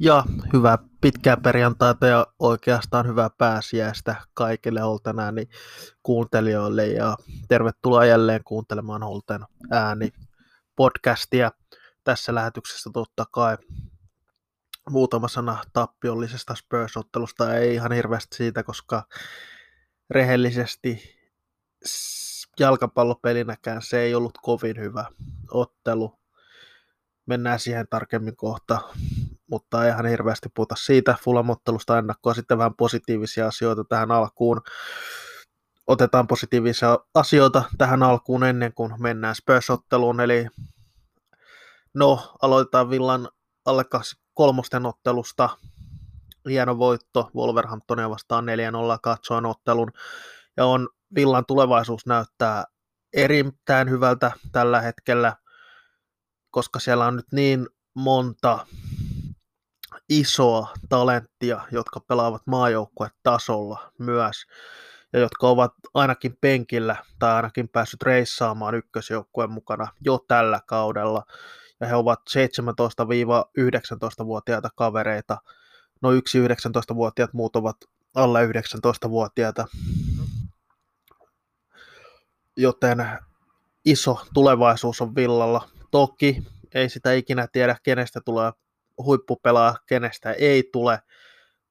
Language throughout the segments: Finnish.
Ja hyvää pitkää perjantaita ja oikeastaan hyvää pääsiäistä kaikille Holten niin kuuntelijoille ja tervetuloa jälleen kuuntelemaan Holten ääni podcastia. Tässä lähetyksessä totta kai muutama sana tappiollisesta Spurs-ottelusta, ei ihan hirveästi siitä, koska rehellisesti jalkapallopelinäkään se ei ollut kovin hyvä ottelu. Mennään siihen tarkemmin kohta mutta ei ihan hirveästi puhuta siitä Fulamottelusta ennakkoa. Sitten vähän positiivisia asioita tähän alkuun. Otetaan positiivisia asioita tähän alkuun ennen kuin mennään Spurs-otteluun, eli no, aloitetaan Villan alle kolmosten ottelusta. Hieno voitto Wolverhamptonia vastaan 4-0 katsoen ottelun. Ja on Villan tulevaisuus näyttää erittäin hyvältä tällä hetkellä, koska siellä on nyt niin monta isoa talenttia, jotka pelaavat maajoukkuetasolla myös, ja jotka ovat ainakin penkillä tai ainakin päässyt reissaamaan ykkösjoukkueen mukana jo tällä kaudella. Ja he ovat 17-19-vuotiaita kavereita. No yksi 19-vuotiaat, muut ovat alle 19-vuotiaita. Joten iso tulevaisuus on Villalla. Toki ei sitä ikinä tiedä, kenestä tulee huippupelaa, kenestä ei tule,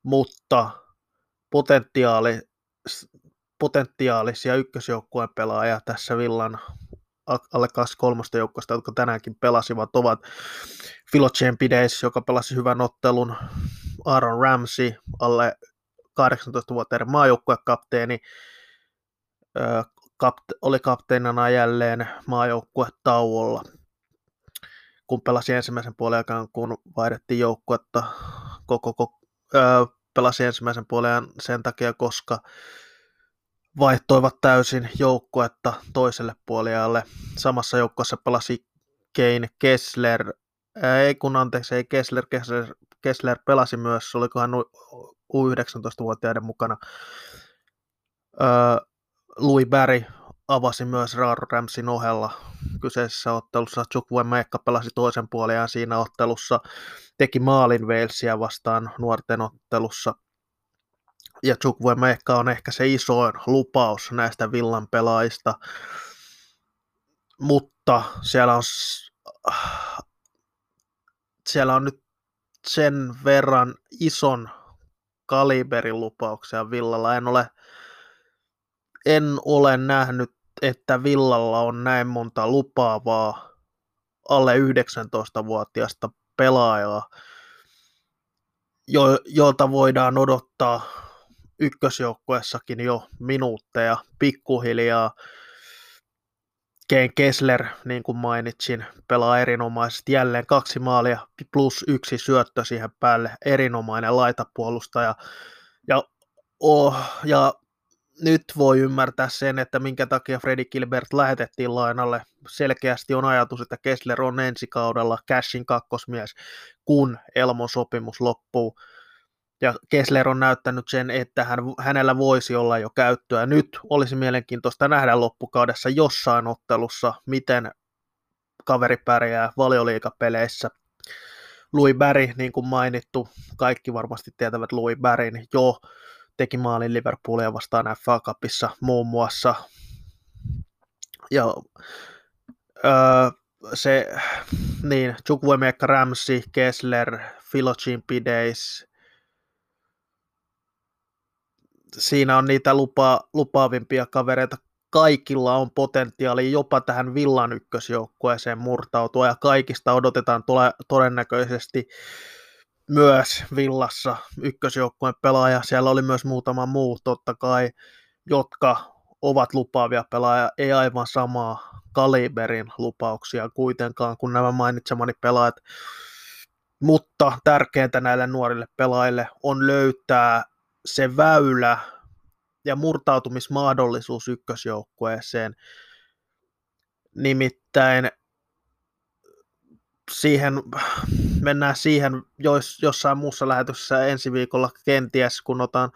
mutta potentiaali, potentiaalisia ykkösjoukkueen pelaajia tässä Villan alle 23 joukkoista, jotka tänäänkin pelasivat, ovat Philo Pides, joka pelasi hyvän ottelun, Aaron Ramsey, alle 18-vuotiaiden maajoukkuekapteeni, oli kapteenina jälleen maajoukkuetauolla kun pelasi ensimmäisen puolen aikaan, kun vaihdettiin joukkuetta, koko, koko öö, pelasi ensimmäisen puolen sen takia, koska vaihtoivat täysin joukkuetta toiselle puoliajalle. Samassa joukkueessa pelasi Kane Kessler, ei kun anteeksi, ei Kessler, Kessler, Kessler pelasi myös, olikohan U19-vuotiaiden mukana. Öö, Louis Barry avasi myös Raaro Ramsin ohella kyseisessä ottelussa. Chukwuemeka pelasi toisen puolen siinä ottelussa, teki maalin Walesia vastaan nuorten ottelussa. Ja Chukwuemeka on ehkä se isoin lupaus näistä villan pelaajista. Mutta siellä on, siellä on nyt sen verran ison kaliberin lupauksia Villalla. En ole, en ole nähnyt että Villalla on näin monta lupaavaa alle 19-vuotiaasta pelaajaa, jo, jolta voidaan odottaa ykkösjoukkuessakin jo minuutteja pikkuhiljaa. Ken Kessler, niin kuin mainitsin, pelaa erinomaisesti jälleen kaksi maalia plus yksi syöttö siihen päälle, erinomainen laitapuolustaja. Ja, oh, ja nyt voi ymmärtää sen, että minkä takia Freddy Gilbert lähetettiin lainalle. Selkeästi on ajatus, että Kessler on ensi kaudella Cashin kakkosmies, kun Elmon sopimus loppuu. Ja Kessler on näyttänyt sen, että hän, hänellä voisi olla jo käyttöä. Nyt olisi mielenkiintoista nähdä loppukaudessa jossain ottelussa, miten kaveri pärjää valioliikapeleissä. Louis Barry, niin kuin mainittu, kaikki varmasti tietävät Louis Barryn jo teki maalin Liverpoolia vastaan FA Cupissa muun muassa. Ja öö, se, niin, Chukwuemeka, Ramsey, Kessler, Philogene Pideis, siinä on niitä lupa, lupaavimpia kavereita. Kaikilla on potentiaali jopa tähän Villan ykkösjoukkueeseen murtautua ja kaikista odotetaan tule, todennäköisesti myös Villassa ykkösjoukkueen pelaaja. Siellä oli myös muutama muu totta kai, jotka ovat lupaavia pelaajia, ei aivan samaa kaliberin lupauksia kuitenkaan kuin nämä mainitsemani pelaajat. Mutta tärkeintä näille nuorille pelaajille on löytää se väylä ja murtautumismahdollisuus ykkösjoukkueeseen. Nimittäin siihen, mennään siihen jos, jossain muussa lähetyksessä ensi viikolla kenties, kun otan,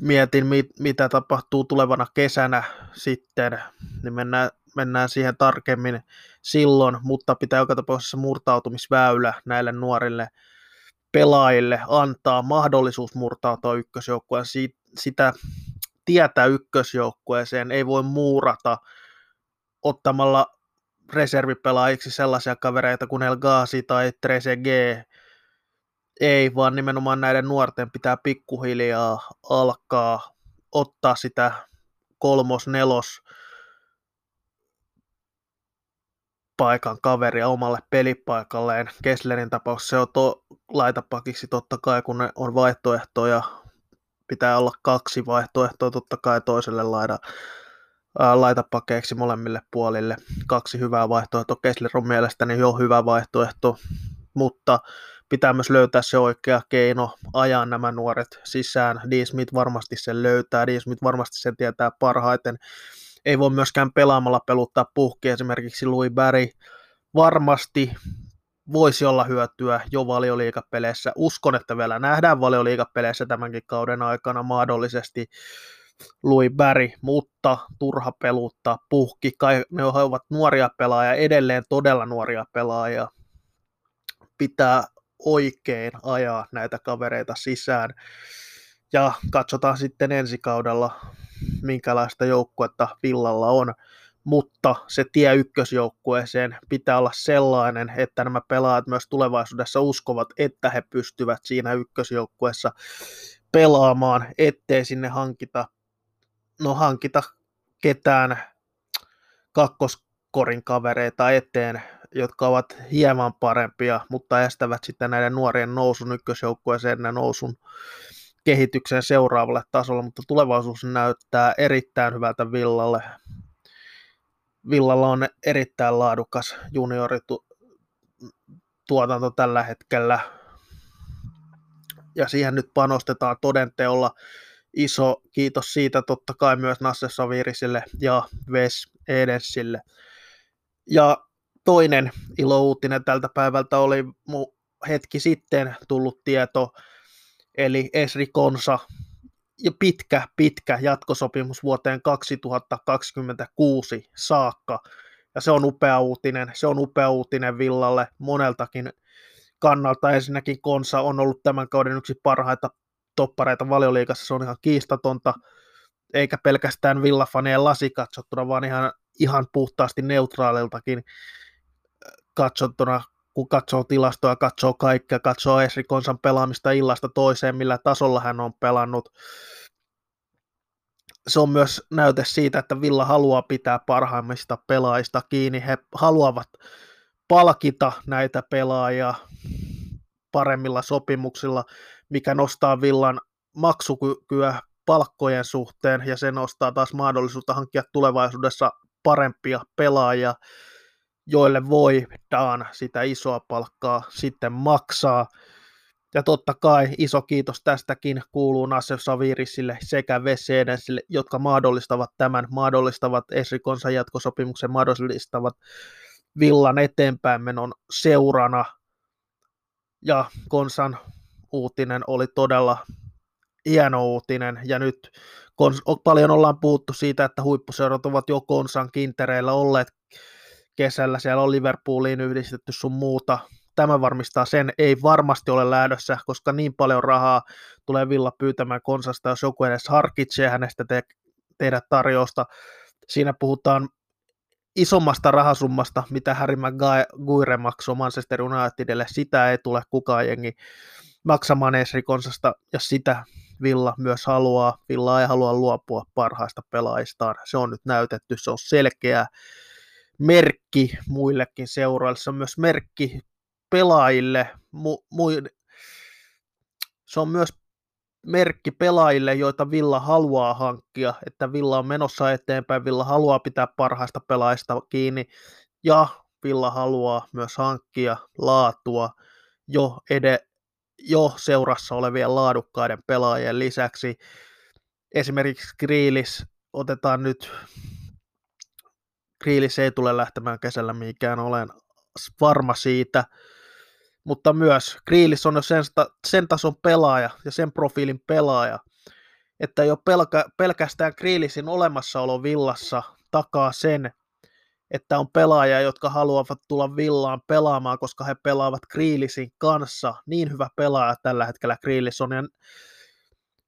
mietin mit, mitä tapahtuu tulevana kesänä sitten, niin mennään, mennään siihen tarkemmin silloin, mutta pitää joka tapauksessa murtautumisväylä näille nuorille pelaajille antaa mahdollisuus murtautua ykkösjoukkueen sitä tietä ykkösjoukkueeseen ei voi muurata ottamalla reservipelaajiksi sellaisia kavereita kuin El Ghazi tai G. Ei, vaan nimenomaan näiden nuorten pitää pikkuhiljaa alkaa ottaa sitä kolmos, nelos paikan kaveria omalle pelipaikalleen. Kesslerin tapauksessa se on to, laitapakiksi totta kai, kun on vaihtoehtoja. Pitää olla kaksi vaihtoehtoa totta kai toiselle laida, ää, laitapakeiksi molemmille puolille. Kaksi hyvää vaihtoehtoa. Kessler on mielestäni jo hyvä vaihtoehto, mutta pitää myös löytää se oikea keino ajaa nämä nuoret sisään. D. Smith varmasti sen löytää, D. Smith varmasti sen tietää parhaiten ei voi myöskään pelaamalla peluttaa puhki. Esimerkiksi Louis Barry varmasti voisi olla hyötyä jo valioliikapeleissä. Uskon, että vielä nähdään valioliikapeleissä tämänkin kauden aikana mahdollisesti Louis Barry, mutta turha peluttaa puhki. Kai ne ovat nuoria pelaajia, edelleen todella nuoria pelaajia. Pitää oikein ajaa näitä kavereita sisään. Ja katsotaan sitten ensi kaudella, minkälaista joukkuetta Villalla on, mutta se tie ykkösjoukkueeseen pitää olla sellainen, että nämä pelaajat myös tulevaisuudessa uskovat, että he pystyvät siinä ykkösjoukkueessa pelaamaan, ettei sinne hankita, no hankita ketään kakkoskorin kavereita eteen, jotka ovat hieman parempia, mutta estävät sitten näiden nuorien nousun ykkösjoukkueeseen ja nousun kehityksen seuraavalle tasolle, mutta tulevaisuus näyttää erittäin hyvältä Villalle. Villalla on erittäin laadukas juniorituotanto tällä hetkellä. Ja siihen nyt panostetaan todenteolla. Iso kiitos siitä totta kai myös Nasse Savirisille ja Ves Edensille. Ja toinen ilouutinen tältä päivältä oli hetki sitten tullut tieto eli Esri Konsa, ja pitkä, pitkä jatkosopimus vuoteen 2026 saakka. Ja se on upea uutinen, se on upea uutinen Villalle moneltakin kannalta. Ensinnäkin Konsa on ollut tämän kauden yksi parhaita toppareita valioliikassa, se on ihan kiistatonta, eikä pelkästään villafaneen lasi katsottuna, vaan ihan, ihan puhtaasti neutraaliltakin katsottuna kun katsoo tilastoja, katsoo kaikkea, katsoo Esri Konsan pelaamista illasta toiseen, millä tasolla hän on pelannut. Se on myös näyte siitä, että Villa haluaa pitää parhaimmista pelaajista kiinni. He haluavat palkita näitä pelaajia paremmilla sopimuksilla, mikä nostaa Villan maksukykyä palkkojen suhteen ja se nostaa taas mahdollisuutta hankkia tulevaisuudessa parempia pelaajia joille voidaan sitä isoa palkkaa sitten maksaa. Ja totta kai iso kiitos tästäkin kuuluu Nassef Savirisille sekä Vessedensille, jotka mahdollistavat tämän, mahdollistavat Esrikonsa jatkosopimuksen, mahdollistavat Villan eteenpäin menon seurana. Ja Konsan uutinen oli todella hieno uutinen, ja nyt kons- paljon ollaan puhuttu siitä, että huippuseurat ovat jo Konsan kintereillä olleet kesällä, siellä on Liverpooliin yhdistetty sun muuta. Tämä varmistaa sen, ei varmasti ole lähdössä, koska niin paljon rahaa tulee Villa pyytämään konsasta, jos joku edes harkitsee hänestä te- tehdä tarjousta. Siinä puhutaan isommasta rahasummasta, mitä Harry Maguire maksoi Manchester Unitedille, sitä ei tule kukaan jengi maksamaan edes rikonsasta, ja sitä Villa myös haluaa. Villa ei halua luopua parhaista pelaajistaan. Se on nyt näytetty, se on selkeää merkki muillekin seuroille, se on myös merkki pelaajille, mu, mu, se on myös merkki pelaajille, joita Villa haluaa hankkia, että Villa on menossa eteenpäin, Villa haluaa pitää parhaista pelaajista kiinni. Ja Villa haluaa myös hankkia laatua jo, ede, jo seurassa olevien laadukkaiden pelaajien lisäksi. Esimerkiksi Kriilis otetaan nyt Kriilis ei tule lähtemään kesällä mikään, olen varma siitä. Mutta myös Kriilis on jo sen, sen tason pelaaja ja sen profiilin pelaaja, että jo pelkä, pelkästään Kriilisin olemassaolo villassa takaa sen, että on pelaajia, jotka haluavat tulla villaan pelaamaan, koska he pelaavat Kriilisin kanssa. Niin hyvä pelaaja tällä hetkellä Kriilis on, ja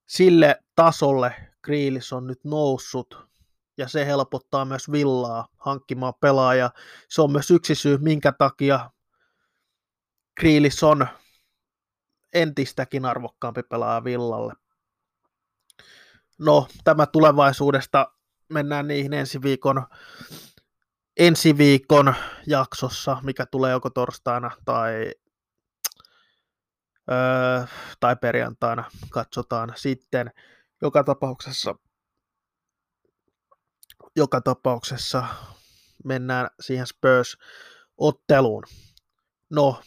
sille tasolle Kriilis on nyt noussut, ja se helpottaa myös Villaa hankkimaan pelaajaa. Se on myös yksi syy, minkä takia Kriilis on entistäkin arvokkaampi pelaaja Villalle. No, tämä tulevaisuudesta mennään niihin ensi viikon, ensi viikon jaksossa, mikä tulee joko torstaina tai, öö, tai perjantaina. Katsotaan sitten. Joka tapauksessa, joka tapauksessa mennään siihen Spurs-otteluun. No,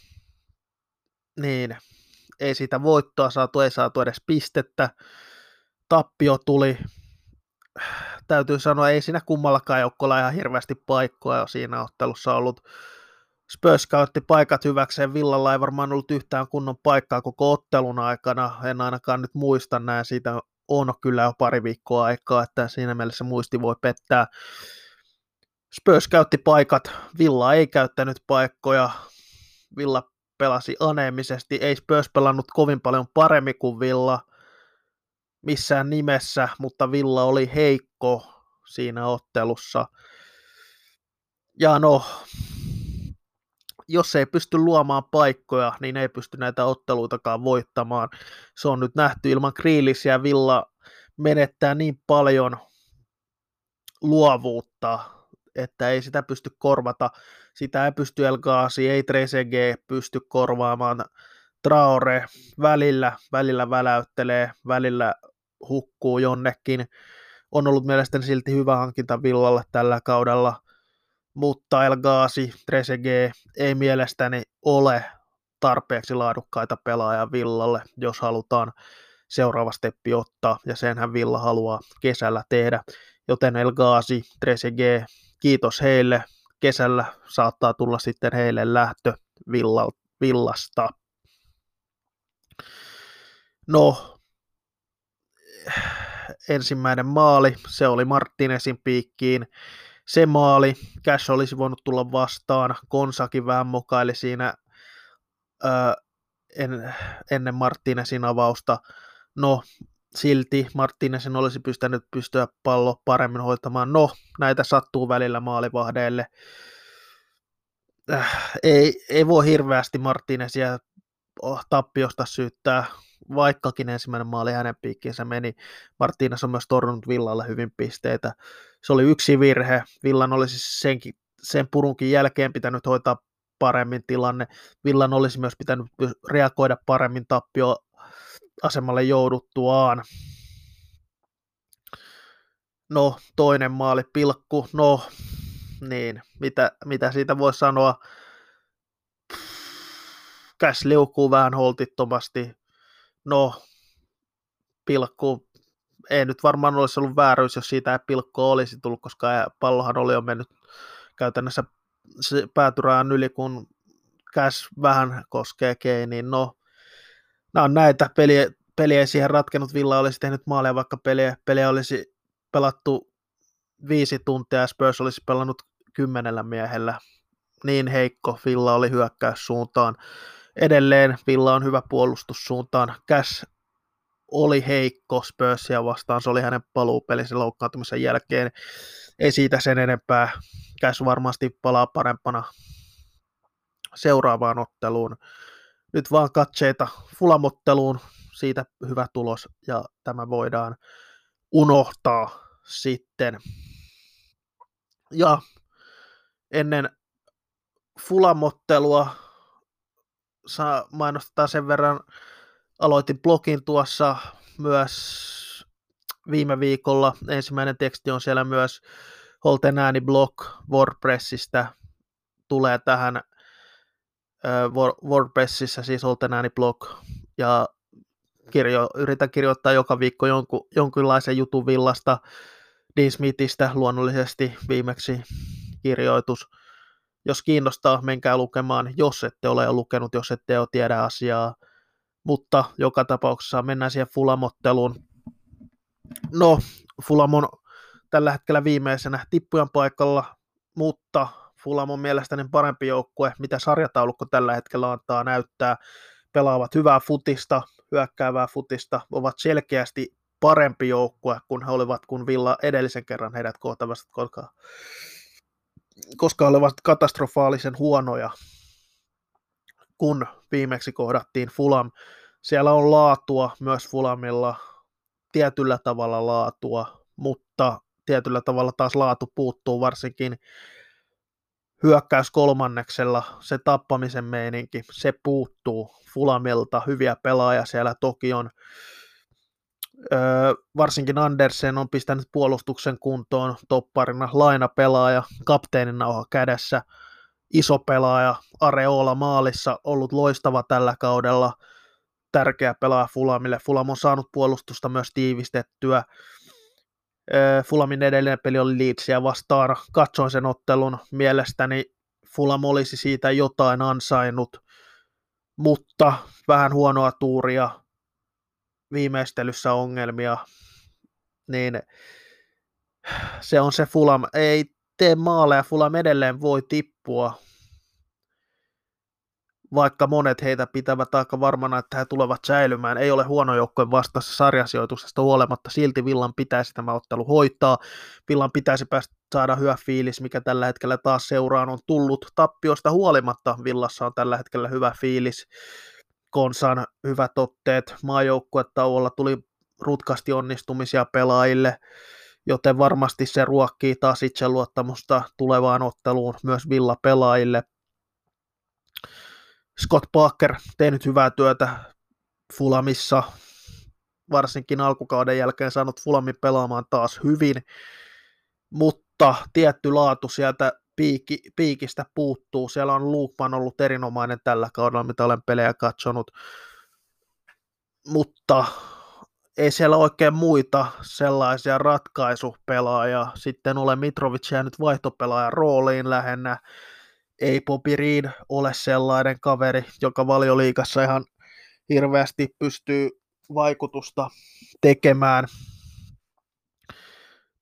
niin, ei siitä voittoa saatu, ei saatu edes pistettä. Tappio tuli, täytyy sanoa, ei siinä kummallakaan joukkoilla ihan hirveästi paikkoa siinä ottelussa ollut. Spurs käytti paikat hyväkseen, Villalla ei varmaan ollut yhtään kunnon paikkaa koko ottelun aikana, en ainakaan nyt muista näin, siitä on kyllä jo pari viikkoa aikaa, että siinä mielessä muisti voi pettää. Spurs käytti paikat, Villa ei käyttänyt paikkoja, Villa pelasi aneemisesti, ei Spurs pelannut kovin paljon paremmin kuin Villa missään nimessä, mutta Villa oli heikko siinä ottelussa. Ja no, jos ei pysty luomaan paikkoja, niin ei pysty näitä otteluitakaan voittamaan. Se on nyt nähty ilman Kriilisiä. Villa menettää niin paljon luovuutta, että ei sitä pysty korvata. Sitä ei pysty Elgaasi, ei Trezeguet pysty korvaamaan. Traore välillä, välillä väläyttelee, välillä hukkuu jonnekin. On ollut mielestäni silti hyvä hankinta Villalle tällä kaudella, mutta Elgaasi, Trezeguet ei mielestäni ole tarpeeksi laadukkaita pelaajia Villalle, jos halutaan seuraava steppi ottaa, ja senhän Villa haluaa kesällä tehdä. Joten El Ghazi, Trezeguet, kiitos heille. Kesällä saattaa tulla sitten heille lähtö villa, villasta. No, ensimmäinen maali, se oli Martinezin piikkiin. Se maali, Cash olisi voinut tulla vastaan, Konsakin vähän mokaili siinä ö, en, ennen Martinezin avausta. No, silti Martinezin olisi pystynyt pystyä pallo paremmin hoitamaan. No, näitä sattuu välillä maalivahdeille. Äh, ei, ei voi hirveästi Martinezia tappiosta syyttää, vaikkakin ensimmäinen maali hänen piikkiinsä meni. Martínez on myös torjunut Villalle hyvin pisteitä. Se oli yksi virhe. Villan olisi senkin, sen purunkin jälkeen pitänyt hoitaa paremmin tilanne. Villan olisi myös pitänyt reagoida paremmin tappio asemalle jouduttuaan. No, toinen maali, pilkku, no, niin, mitä, mitä siitä voi sanoa? Käs liukuu vähän holtittomasti. No, pilkku, ei nyt varmaan olisi ollut vääryys, jos siitä ei pilkko olisi tullut, koska pallohan oli jo mennyt käytännössä päätyrään yli, kun käs vähän koskee Keiniin. No, nämä on näitä peliä, peliä ei siihen ratkenut, Villa olisi tehnyt maaleja, vaikka peliä, peliä olisi pelattu viisi tuntia ja Spurs olisi pelannut kymmenellä miehellä. Niin heikko Villa oli hyökkäyssuuntaan. Edelleen Villa on hyvä puolustussuuntaan. Cash oli heikko Spursia vastaan, se oli hänen paluupelinsä loukkaantumisen jälkeen. Ei siitä sen enempää. Cash varmasti palaa parempana seuraavaan otteluun nyt vaan katseita fulamotteluun, siitä hyvä tulos ja tämä voidaan unohtaa sitten. Ja ennen fulamottelua saa mainostaa sen verran, aloitin blogin tuossa myös viime viikolla. Ensimmäinen teksti on siellä myös Holten ääni blog WordPressistä. Tulee tähän WordPressissä, siis Oltenääni blog, ja kirjo, yritän kirjoittaa joka viikko jonkun, jonkinlaisen jutun villasta, Dean Smithistä luonnollisesti viimeksi kirjoitus. Jos kiinnostaa, menkää lukemaan, jos ette ole jo lukenut, jos ette ole tiedä asiaa. Mutta joka tapauksessa mennään siihen Fulamotteluun. No, Fulamon tällä hetkellä viimeisenä tippujan paikalla mutta Fulham on mielestäni parempi joukkue, mitä sarjataulukko tällä hetkellä antaa näyttää. Pelaavat hyvää futista, hyökkäävää futista, ovat selkeästi parempi joukkue kuin he olivat, kun Villa edellisen kerran heidät kohtavasti, koska, koska olivat katastrofaalisen huonoja, kun viimeksi kohdattiin Fulham. Siellä on laatua myös Fulamilla, tietyllä tavalla laatua, mutta tietyllä tavalla taas laatu puuttuu varsinkin hyökkäys kolmanneksella, se tappamisen meininki, se puuttuu Fulamilta, hyviä pelaajia siellä toki on, varsinkin Andersen on pistänyt puolustuksen kuntoon topparina, lainapelaaja, kapteenin nauha kädessä, iso pelaaja, Areola maalissa, ollut loistava tällä kaudella, tärkeä pelaaja Fulamille. Fulam on saanut puolustusta myös tiivistettyä. Fulamin edellinen peli oli Leedsia vastaan. Katsoin sen ottelun. Mielestäni Fulam olisi siitä jotain ansainnut, mutta vähän huonoa tuuria, viimeistelyssä ongelmia, niin se on se Fulam. Ei tee maaleja, Fulam edelleen voi tippua vaikka monet heitä pitävät aika varmana, että he tulevat säilymään. Ei ole huono joukkojen vastassa sarjasijoituksesta huolimatta, silti Villan pitäisi tämä ottelu hoitaa. Villan pitäisi päästä saada hyvä fiilis, mikä tällä hetkellä taas seuraan on tullut. Tappiosta huolimatta Villassa on tällä hetkellä hyvä fiilis. Konsan hyvät otteet. Maajoukkuetauolla tuli rutkasti onnistumisia pelaajille, joten varmasti se ruokkii taas itseluottamusta tulevaan otteluun myös Villa-pelaajille – Scott Parker tehnyt hyvää työtä Fulamissa, varsinkin alkukauden jälkeen saanut Fulamin pelaamaan taas hyvin, mutta tietty laatu sieltä piiki, piikistä puuttuu. Siellä on Luukman ollut erinomainen tällä kaudella, mitä olen pelejä katsonut, mutta ei siellä oikein muita sellaisia ratkaisupelaajia. Sitten ole Mitrovic jäänyt vaihtopelaajan rooliin lähinnä ei Bobby Reed ole sellainen kaveri, joka valioliikassa ihan hirveästi pystyy vaikutusta tekemään,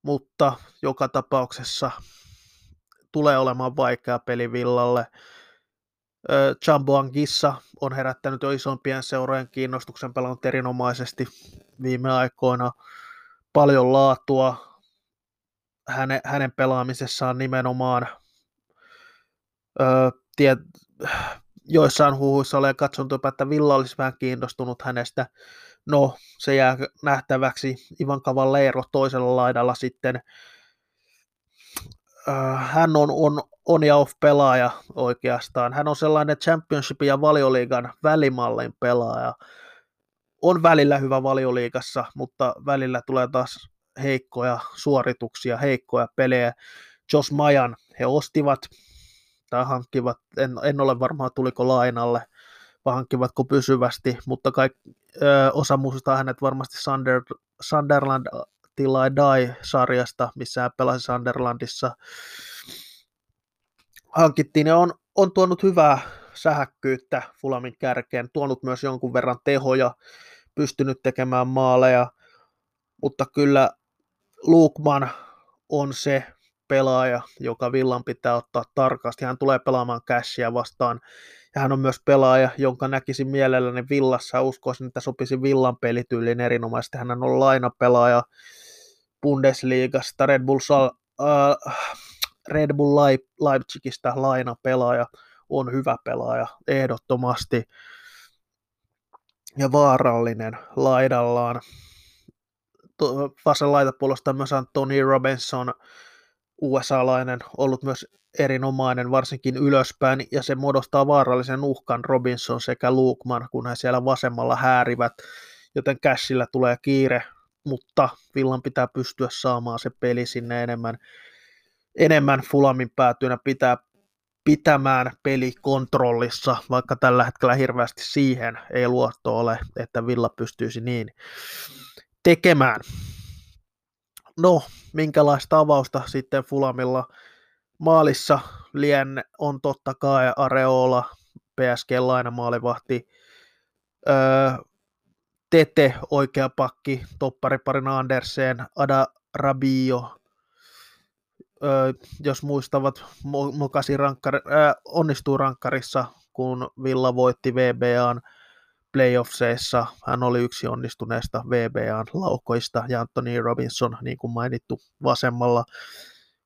mutta joka tapauksessa tulee olemaan vaikea peli Villalle. Jumbo Angissa on herättänyt jo isompien seurojen kiinnostuksen pelannut erinomaisesti viime aikoina. Paljon laatua hänen, hänen pelaamisessaan nimenomaan Öö, tiet, joissain huhuissa olen katsonut jopa, että Villa olisi vähän kiinnostunut hänestä. No, se jää nähtäväksi. Ivan Cavallero toisella laidalla sitten. Öö, hän on, on on ja off pelaaja oikeastaan. Hän on sellainen Championship ja valioliigan välimallin pelaaja. On välillä hyvä valioliigassa, mutta välillä tulee taas heikkoja suorituksia, heikkoja pelejä. Jos Majan he ostivat tai hankkivat, en, en ole varma tuliko lainalle, vai hankkivatko pysyvästi, mutta kaik, ö, osa muistaa hänet varmasti Sunder, Sunderland Till I Die-sarjasta, missä hän pelasi Sunderlandissa. Hankittiin ja on, on tuonut hyvää sähäkkyyttä Fulamin kärkeen, tuonut myös jonkun verran tehoja, pystynyt tekemään maaleja, mutta kyllä Lukman on se pelaaja, joka Villan pitää ottaa tarkasti. Hän tulee pelaamaan cashia vastaan. Ja hän on myös pelaaja, jonka näkisin mielelläni Villassa. Uskoisin, että sopisi Villan pelityyliin erinomaisesti. Hän on lainapelaaja Bundesliigasta, Red Bull, äh, Red Bull Leipzigistä lainapelaaja. On hyvä pelaaja, ehdottomasti. Ja vaarallinen laidallaan. Vasen laitapuolesta myös Tony Robinson, USA-lainen ollut myös erinomainen, varsinkin ylöspäin, ja se muodostaa vaarallisen uhkan Robinson sekä Luukman, kun he siellä vasemmalla häärivät, joten Cashillä tulee kiire, mutta Villan pitää pystyä saamaan se peli sinne enemmän, enemmän Fulamin päätynä pitää pitämään peli kontrollissa, vaikka tällä hetkellä hirveästi siihen ei luotto ole, että Villa pystyisi niin tekemään. No, minkälaista avausta sitten Fulamilla maalissa lien on totta kai Areola, PSG laina maalivahti, öö, Tete oikea pakki, toppariparin Andersen, Ada Rabio, jos muistavat, Mokasi rankkar, äh, onnistuu rankkarissa, kun Villa voitti VBAn playoffseissa. Hän oli yksi onnistuneesta VBAn laukoista ja Anthony Robinson, niin kuin mainittu, vasemmalla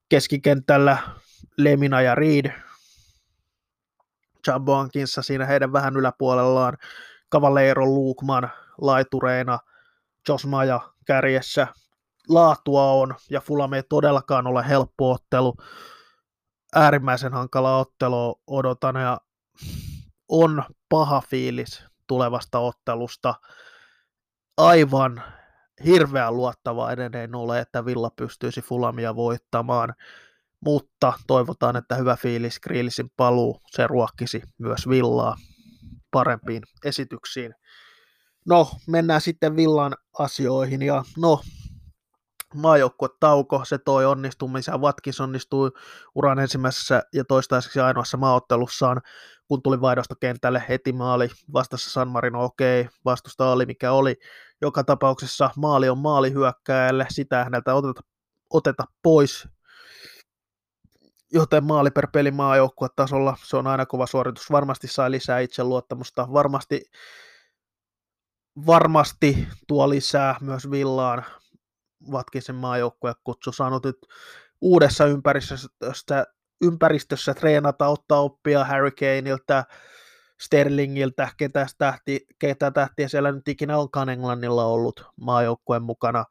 keskikentällä Lemina ja Reed. Jamboankissa siinä heidän vähän yläpuolellaan. Cavaleiro Lukman laitureina, Jos Maja kärjessä. Laatua on, ja Fulham ei todellakaan ole helppo ottelu. Äärimmäisen hankala ottelu odotan, ja on paha fiilis tulevasta ottelusta. Aivan hirveän luottava edelleen ole, että Villa pystyisi Fulamia voittamaan, mutta toivotaan, että hyvä fiilis Grillisin paluu, se ruokkisi myös Villaa parempiin esityksiin. No, mennään sitten Villan asioihin ja no, tauko, se toi onnistumisen. Watkins onnistui uran ensimmäisessä ja toistaiseksi ainoassa maaottelussaan, kun tuli vaihdosta kentälle heti maali. Vastassa San Marino, okei, okay, vastusta oli mikä oli. Joka tapauksessa maali on maali hyökkääjälle, sitä häneltä oteta, oteta pois. Joten maali per peli tasolla, se on aina kova suoritus. Varmasti sai lisää itseluottamusta, varmasti varmasti tuo lisää myös Villaan Vatkinsen maajoukkue kutsu saanut nyt uudessa ympäristössä, ympäristössä treenata, ottaa oppia Harry Kaneilta, Sterlingiltä, ketä, tähti, ketä tähtiä siellä nyt ikinä onkaan Englannilla ollut maajoukkueen mukana.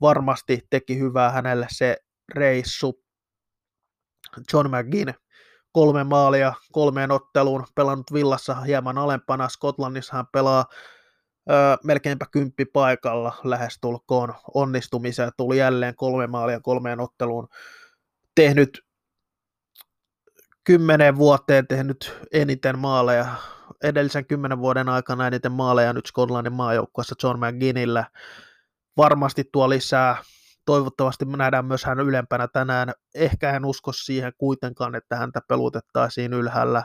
Varmasti teki hyvää hänelle se reissu. John McGinn kolme maalia kolmeen otteluun, pelannut Villassa hieman alempana. Skotlannissa hän pelaa öö, melkeinpä kymppi paikalla lähestulkoon onnistumiseen. Tuli jälleen kolme maalia kolmeen otteluun. Tehnyt kymmenen vuoteen tehnyt eniten maaleja. Edellisen kymmenen vuoden aikana eniten maaleja nyt Skotlannin maajoukkueessa John McGinnillä. Varmasti tuo lisää. Toivottavasti me nähdään myös hän ylempänä tänään. Ehkä en usko siihen kuitenkaan, että häntä pelutettaisiin ylhäällä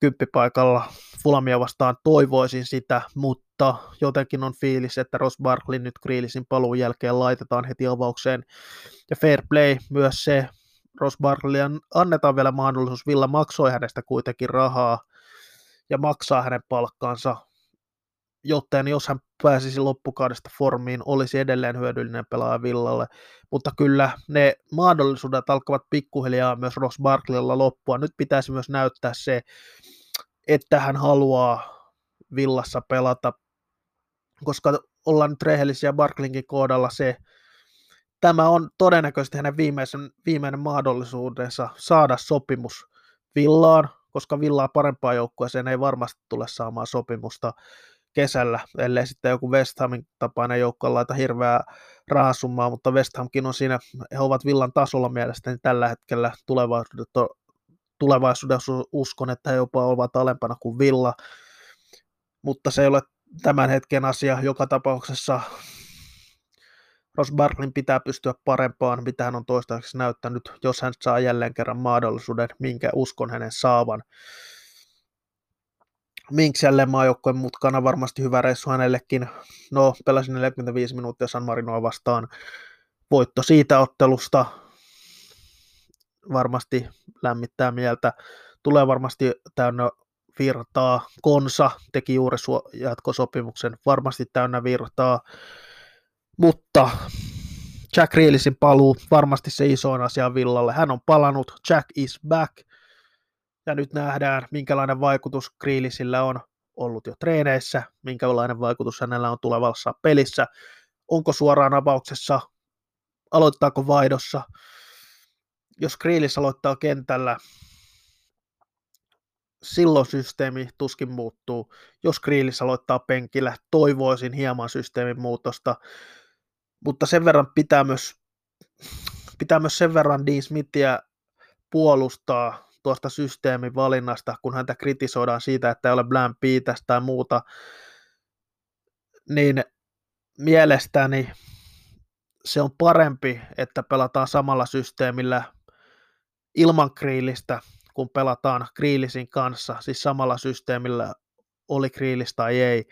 kymppipaikalla Fulamia vastaan toivoisin sitä, mutta jotenkin on fiilis, että Ross Barkley nyt Grealishin paluun jälkeen laitetaan heti avaukseen. Ja fair play myös se, Ross Barkley annetaan vielä mahdollisuus, Villa maksoi hänestä kuitenkin rahaa ja maksaa hänen palkkaansa, joten jos hän pääsisi loppukaudesta formiin, olisi edelleen hyödyllinen pelaaja Villalle, mutta kyllä ne mahdollisuudet alkavat pikkuhiljaa myös Ross Barkleylla loppua. Nyt pitäisi myös näyttää se, että hän haluaa Villassa pelata, koska ollaan nyt rehellisiä Barklinkin kohdalla. Se, tämä on todennäköisesti hänen viimeisen, viimeinen mahdollisuudensa saada sopimus Villaan, koska Villaa parempaa joukkueeseen ei varmasti tule saamaan sopimusta kesällä, ellei sitten joku West Hamin tapainen joukko laita hirveää rahasummaa, mutta West Hamkin on siinä, he ovat Villan tasolla mielestäni tällä hetkellä tulevaisuudessa, tulevaisuudessa uskon, että he jopa ovat alempana kuin Villa, mutta se ei ole tämän hetken asia. Joka tapauksessa Ross Barklin pitää pystyä parempaan, mitä hän on toistaiseksi näyttänyt, jos hän saa jälleen kerran mahdollisuuden, minkä uskon hänen saavan. Minks jälleen maajoukkojen mutkana varmasti hyvä reissu hänellekin. No, pelasin 45 minuuttia San Marinoa vastaan. Voitto siitä ottelusta varmasti lämmittää mieltä. Tulee varmasti täynnä virtaa. Konsa teki juuri jatkosopimuksen, varmasti täynnä virtaa. Mutta Jack Reelisin paluu, varmasti se isoin asia Villalle. Hän on palannut, Jack is back. Ja nyt nähdään, minkälainen vaikutus Grealisillä on ollut jo treeneissä, minkälainen vaikutus hänellä on tulevassa pelissä. Onko suoraan avauksessa, aloittaako vaihdossa. Jos Grealis aloittaa kentällä, silloin systeemi tuskin muuttuu. Jos Grealis aloittaa penkillä, toivoisin hieman systeemin muutosta mutta sen verran pitää myös, pitää myös sen verran Dean Smithia puolustaa tuosta systeemin valinnasta, kun häntä kritisoidaan siitä, että ei ole Blam Piitästä tai muuta, niin mielestäni se on parempi, että pelataan samalla systeemillä ilman kriilistä, kun pelataan kriilisin kanssa, siis samalla systeemillä oli kriilis tai ei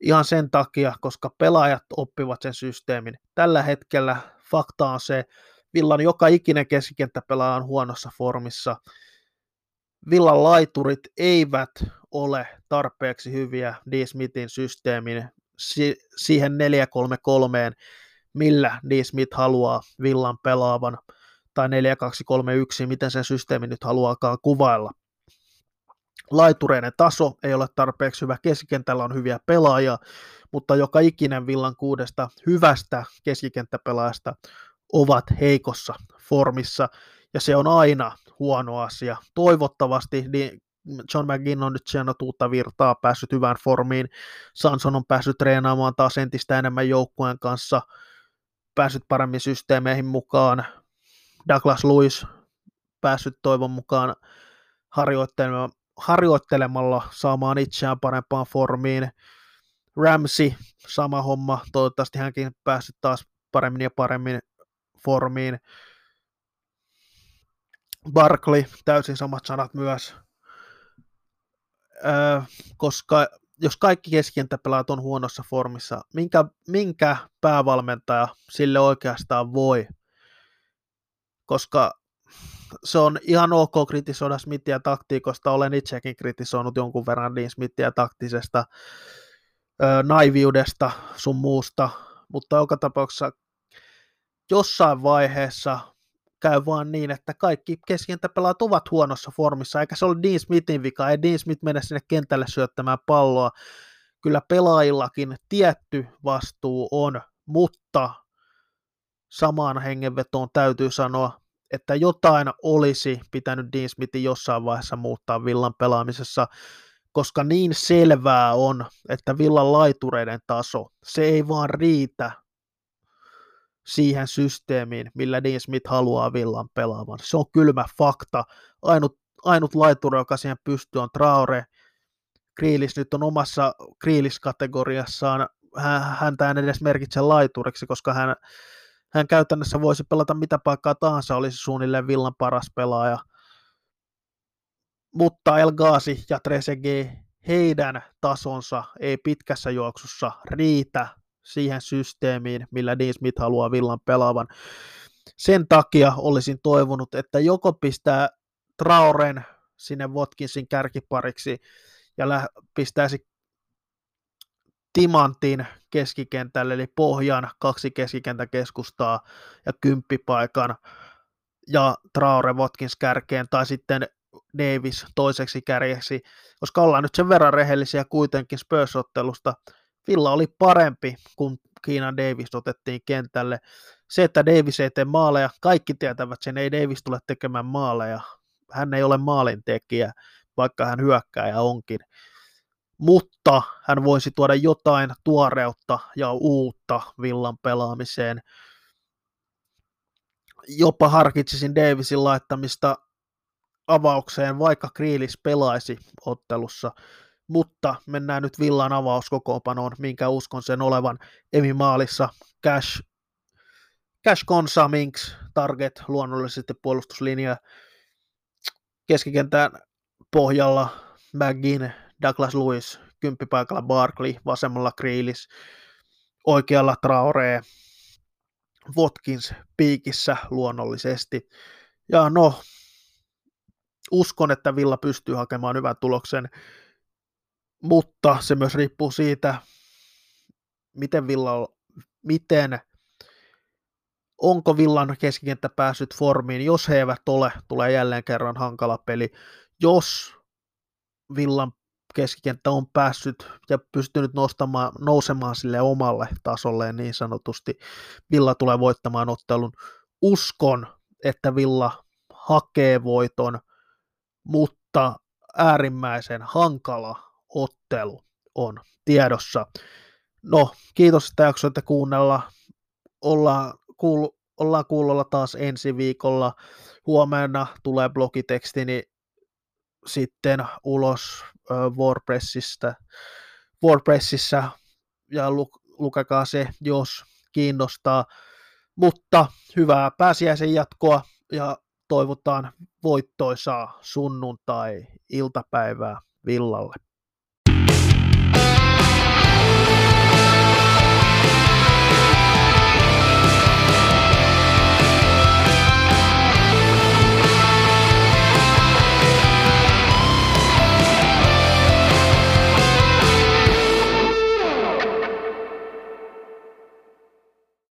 ihan sen takia, koska pelaajat oppivat sen systeemin. Tällä hetkellä fakta on se, Villan joka ikinen keskikenttäpelaaja on huonossa formissa. Villan laiturit eivät ole tarpeeksi hyviä D. Smithin systeemin si- siihen 4-3-3, millä D. Smith haluaa Villan pelaavan, tai 4-2-3-1, miten sen systeemi nyt haluaakaan kuvailla. Laitureiden taso ei ole tarpeeksi hyvä, keskikentällä on hyviä pelaajia, mutta joka ikinen Villan kuudesta hyvästä keskikenttäpelaajasta ovat heikossa formissa, ja se on aina huono asia. Toivottavasti niin John McGinn on nyt sieltä uutta virtaa, päässyt hyvään formiin. Sanson on päässyt treenaamaan taas entistä enemmän joukkueen kanssa, päässyt paremmin systeemeihin mukaan. Douglas Lewis päässyt toivon mukaan harjoittelemaan, harjoittelemalla saamaan itseään parempaan formiin. Ramsey, sama homma, toivottavasti hänkin päässyt taas paremmin ja paremmin formiin. Barkley, täysin samat sanat myös, öö, koska jos kaikki keskikenttäpelaat on huonossa formissa, minkä, minkä päävalmentaja sille oikeastaan voi? Koska se on ihan ok kritisoida Smithia taktiikosta, olen itsekin kritisoinut jonkun verran niin Smithia taktisesta öö, naiviudesta sun muusta, mutta joka tapauksessa jossain vaiheessa käy vaan niin, että kaikki keskentäpelaat ovat huonossa formissa, eikä se ole Dean Smithin vika, ei Dean Smith mene sinne kentälle syöttämään palloa. Kyllä pelaajillakin tietty vastuu on, mutta samaan hengenvetoon täytyy sanoa, että jotain olisi pitänyt Dean Smithin jossain vaiheessa muuttaa Villan pelaamisessa, koska niin selvää on, että Villan laitureiden taso, se ei vaan riitä siihen systeemiin, millä Dean Smith haluaa Villan pelaavan. Se on kylmä fakta. Ainut, ainut laituri, joka siihen pystyy, on Traore. Kriilis nyt on omassa Kriilis-kategoriassaan. Häntä en edes merkitse laituriksi, koska hän, hän käytännössä voisi pelata mitä paikkaa tahansa, olisi suunnilleen Villan paras pelaaja. Mutta El Ghazi ja Trezeguet, heidän tasonsa ei pitkässä juoksussa riitä siihen systeemiin, millä Dean Smith haluaa Villan pelaavan. Sen takia olisin toivonut, että joko pistää Traoren sinne Watkinsin kärkipariksi ja pistäisi Timantin keskikentälle, eli pohjan kaksi keskikentäkeskustaa ja kymppipaikan ja Traore Watkins kärkeen, tai sitten Davis toiseksi kärjeksi, koska ollaan nyt sen verran rehellisiä kuitenkin Spurs-ottelusta, Villa oli parempi, kun Kiinan Davis otettiin kentälle. Se, että Davis ei tee maaleja, kaikki tietävät sen, ei Davis tule tekemään maaleja. Hän ei ole maalintekijä, vaikka hän hyökkääjä onkin. Mutta hän voisi tuoda jotain tuoreutta ja uutta Villan pelaamiseen. Jopa harkitsisin Davisin laittamista avaukseen, vaikka Kriilis pelaisi ottelussa mutta mennään nyt Villan avauskokoopanoon, minkä uskon sen olevan Emi Maalissa. Cash, Cash Konsa, Minks, Target, luonnollisesti puolustuslinja. Keskikentän pohjalla McGinn, Douglas Lewis, kymppipaikalla Barkley, vasemmalla Grealis, oikealla Traore, Watkins piikissä luonnollisesti. Ja no, uskon, että Villa pystyy hakemaan hyvän tuloksen mutta se myös riippuu siitä, miten Villa, miten, onko Villan keskikenttä päässyt formiin. Jos he eivät ole, tulee jälleen kerran hankala peli. Jos Villan keskikenttä on päässyt ja pystynyt nostamaan, nousemaan sille omalle tasolleen niin sanotusti, Villa tulee voittamaan ottelun. Uskon, että Villa hakee voiton, mutta äärimmäisen hankala ottelu on tiedossa. No, kiitos, että jaksoitte kuunnella. Ollaan, kuul, ollaan kuulolla taas ensi viikolla. Huomenna tulee blogitekstini sitten ulos WordPressistä, WordPressissä ja lu, lukekaa se, jos kiinnostaa. Mutta hyvää pääsiäisen jatkoa ja toivotaan voittoisaa sunnuntai-iltapäivää Villalle.